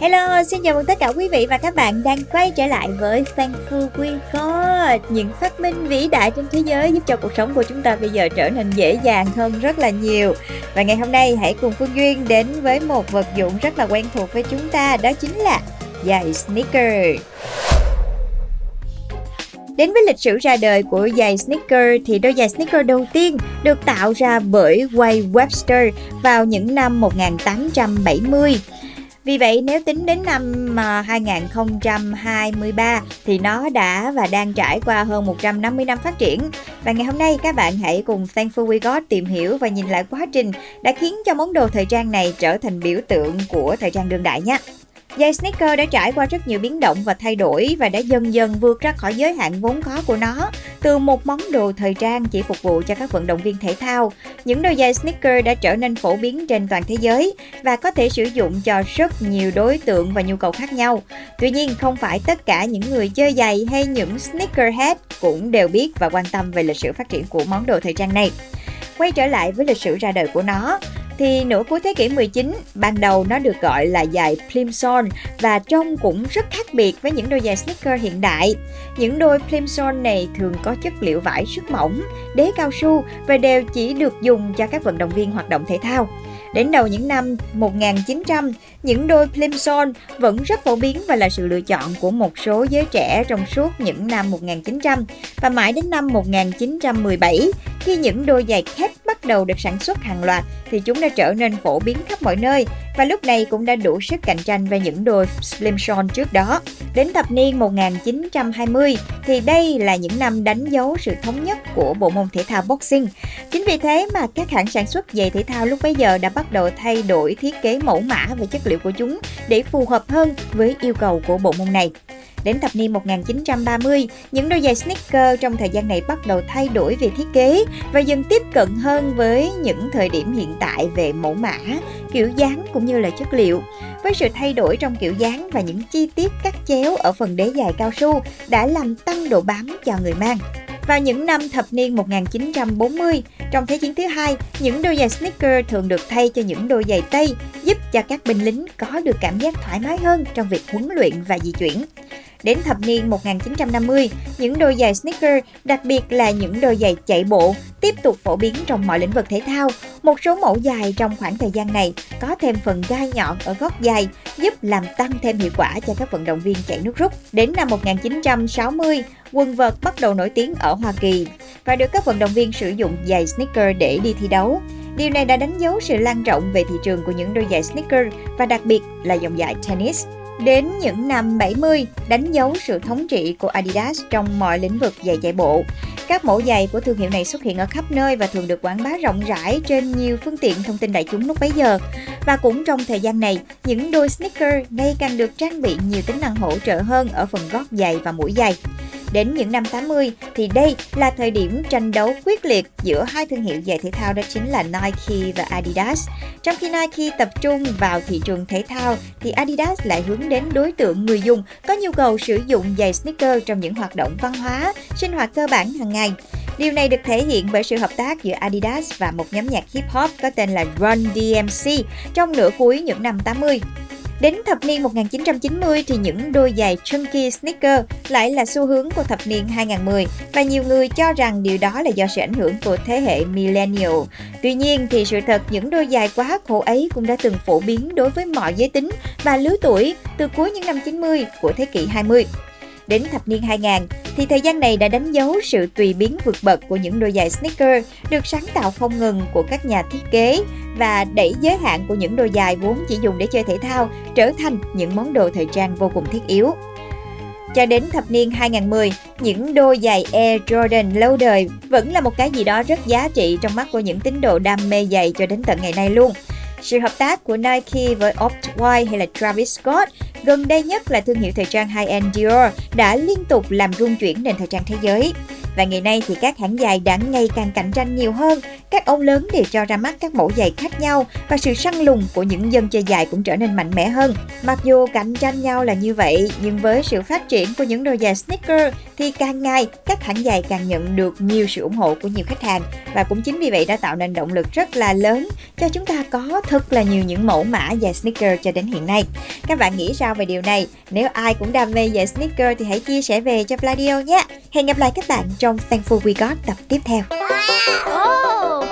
Hello, xin chào mừng tất cả quý vị và các bạn đang quay trở lại với Thankful We Got Những phát minh vĩ đại trên thế giới giúp cho cuộc sống của chúng ta bây giờ trở nên dễ dàng hơn rất là nhiều Và ngày hôm nay hãy cùng Phương Duyên đến với một vật dụng rất là quen thuộc với chúng ta Đó chính là giày sneaker Đến với lịch sử ra đời của giày sneaker thì đôi giày sneaker đầu tiên được tạo ra bởi Wade Webster vào những năm 1870. Vì vậy, nếu tính đến năm ờ, 2023 thì nó đã và đang trải qua hơn 150 năm phát triển. Và ngày hôm nay, các bạn hãy cùng Thankful We Got tìm hiểu và nhìn lại quá trình đã khiến cho món đồ thời trang này trở thành biểu tượng của thời trang đương đại nhé. Giày sneaker đã trải qua rất nhiều biến động và thay đổi và đã dần dần vượt ra khỏi giới hạn vốn có của nó. Từ một món đồ thời trang chỉ phục vụ cho các vận động viên thể thao, những đôi giày sneaker đã trở nên phổ biến trên toàn thế giới và có thể sử dụng cho rất nhiều đối tượng và nhu cầu khác nhau. Tuy nhiên, không phải tất cả những người chơi giày hay những sneakerhead cũng đều biết và quan tâm về lịch sử phát triển của món đồ thời trang này. Quay trở lại với lịch sử ra đời của nó, thì nửa cuối thế kỷ 19, ban đầu nó được gọi là giày plimsoll và trông cũng rất khác biệt với những đôi giày sneaker hiện đại. Những đôi plimsoll này thường có chất liệu vải rất mỏng, đế cao su và đều chỉ được dùng cho các vận động viên hoạt động thể thao. Đến đầu những năm 1900, những đôi plimsoll vẫn rất phổ biến và là sự lựa chọn của một số giới trẻ trong suốt những năm 1900 và mãi đến năm 1917 khi những đôi giày khép bắt đầu được sản xuất hàng loạt thì chúng đã trở nên phổ biến khắp mọi nơi và lúc này cũng đã đủ sức cạnh tranh với những đôi Slimson trước đó. Đến thập niên 1920 thì đây là những năm đánh dấu sự thống nhất của bộ môn thể thao boxing. Chính vì thế mà các hãng sản xuất giày thể thao lúc bấy giờ đã bắt đầu thay đổi thiết kế mẫu mã và chất liệu của chúng để phù hợp hơn với yêu cầu của bộ môn này. Đến thập niên 1930, những đôi giày sneaker trong thời gian này bắt đầu thay đổi về thiết kế và dần tiếp cận hơn với những thời điểm hiện tại về mẫu mã, kiểu dáng cũng như là chất liệu. Với sự thay đổi trong kiểu dáng và những chi tiết cắt chéo ở phần đế giày cao su đã làm tăng độ bám cho người mang. Vào những năm thập niên 1940, trong Thế chiến thứ hai, những đôi giày sneaker thường được thay cho những đôi giày Tây, giúp cho các binh lính có được cảm giác thoải mái hơn trong việc huấn luyện và di chuyển. Đến thập niên 1950, những đôi giày sneaker, đặc biệt là những đôi giày chạy bộ, tiếp tục phổ biến trong mọi lĩnh vực thể thao. Một số mẫu giày trong khoảng thời gian này có thêm phần gai nhọn ở gót giày, giúp làm tăng thêm hiệu quả cho các vận động viên chạy nước rút. Đến năm 1960, quần vợt bắt đầu nổi tiếng ở Hoa Kỳ và được các vận động viên sử dụng giày sneaker để đi thi đấu. Điều này đã đánh dấu sự lan rộng về thị trường của những đôi giày sneaker và đặc biệt là dòng giày tennis. Đến những năm 70, đánh dấu sự thống trị của Adidas trong mọi lĩnh vực giày chạy bộ. Các mẫu giày của thương hiệu này xuất hiện ở khắp nơi và thường được quảng bá rộng rãi trên nhiều phương tiện thông tin đại chúng lúc bấy giờ. Và cũng trong thời gian này, những đôi sneaker ngày càng được trang bị nhiều tính năng hỗ trợ hơn ở phần gót giày và mũi giày. Đến những năm 80 thì đây là thời điểm tranh đấu quyết liệt giữa hai thương hiệu giày thể thao đó chính là Nike và Adidas. Trong khi Nike tập trung vào thị trường thể thao thì Adidas lại hướng đến đối tượng người dùng có nhu cầu sử dụng giày sneaker trong những hoạt động văn hóa, sinh hoạt cơ bản hàng ngày. Điều này được thể hiện bởi sự hợp tác giữa Adidas và một nhóm nhạc hip hop có tên là Run DMC trong nửa cuối những năm 80. Đến thập niên 1990 thì những đôi giày chunky sneaker lại là xu hướng của thập niên 2010 và nhiều người cho rằng điều đó là do sự ảnh hưởng của thế hệ millennial. Tuy nhiên thì sự thật những đôi giày quá khổ ấy cũng đã từng phổ biến đối với mọi giới tính và lứa tuổi từ cuối những năm 90 của thế kỷ 20. Đến thập niên 2000 thì thời gian này đã đánh dấu sự tùy biến vượt bậc của những đôi giày sneaker được sáng tạo không ngừng của các nhà thiết kế và đẩy giới hạn của những đôi giày vốn chỉ dùng để chơi thể thao trở thành những món đồ thời trang vô cùng thiết yếu. Cho đến thập niên 2010, những đôi giày Air Jordan lâu đời vẫn là một cái gì đó rất giá trị trong mắt của những tín đồ đam mê giày cho đến tận ngày nay luôn. sự hợp tác của Nike với Off-White hay là Travis Scott, gần đây nhất là thương hiệu thời trang high-end Dior đã liên tục làm rung chuyển nền thời trang thế giới. Và ngày nay thì các hãng giày đã ngày càng cạnh tranh nhiều hơn, các ông lớn đều cho ra mắt các mẫu giày khác nhau và sự săn lùng của những dân chơi giày cũng trở nên mạnh mẽ hơn. Mặc dù cạnh tranh nhau là như vậy, nhưng với sự phát triển của những đôi giày sneaker thì càng ngày các hãng giày càng nhận được nhiều sự ủng hộ của nhiều khách hàng và cũng chính vì vậy đã tạo nên động lực rất là lớn cho chúng ta có thật là nhiều những mẫu mã giày sneaker cho đến hiện nay. Các bạn nghĩ sao về điều này? Nếu ai cũng đam mê giày sneaker thì hãy chia sẻ về cho Pladio nhé. Hẹn gặp lại các bạn trong trong Thankful We Got tập tiếp theo. Wow. Oh,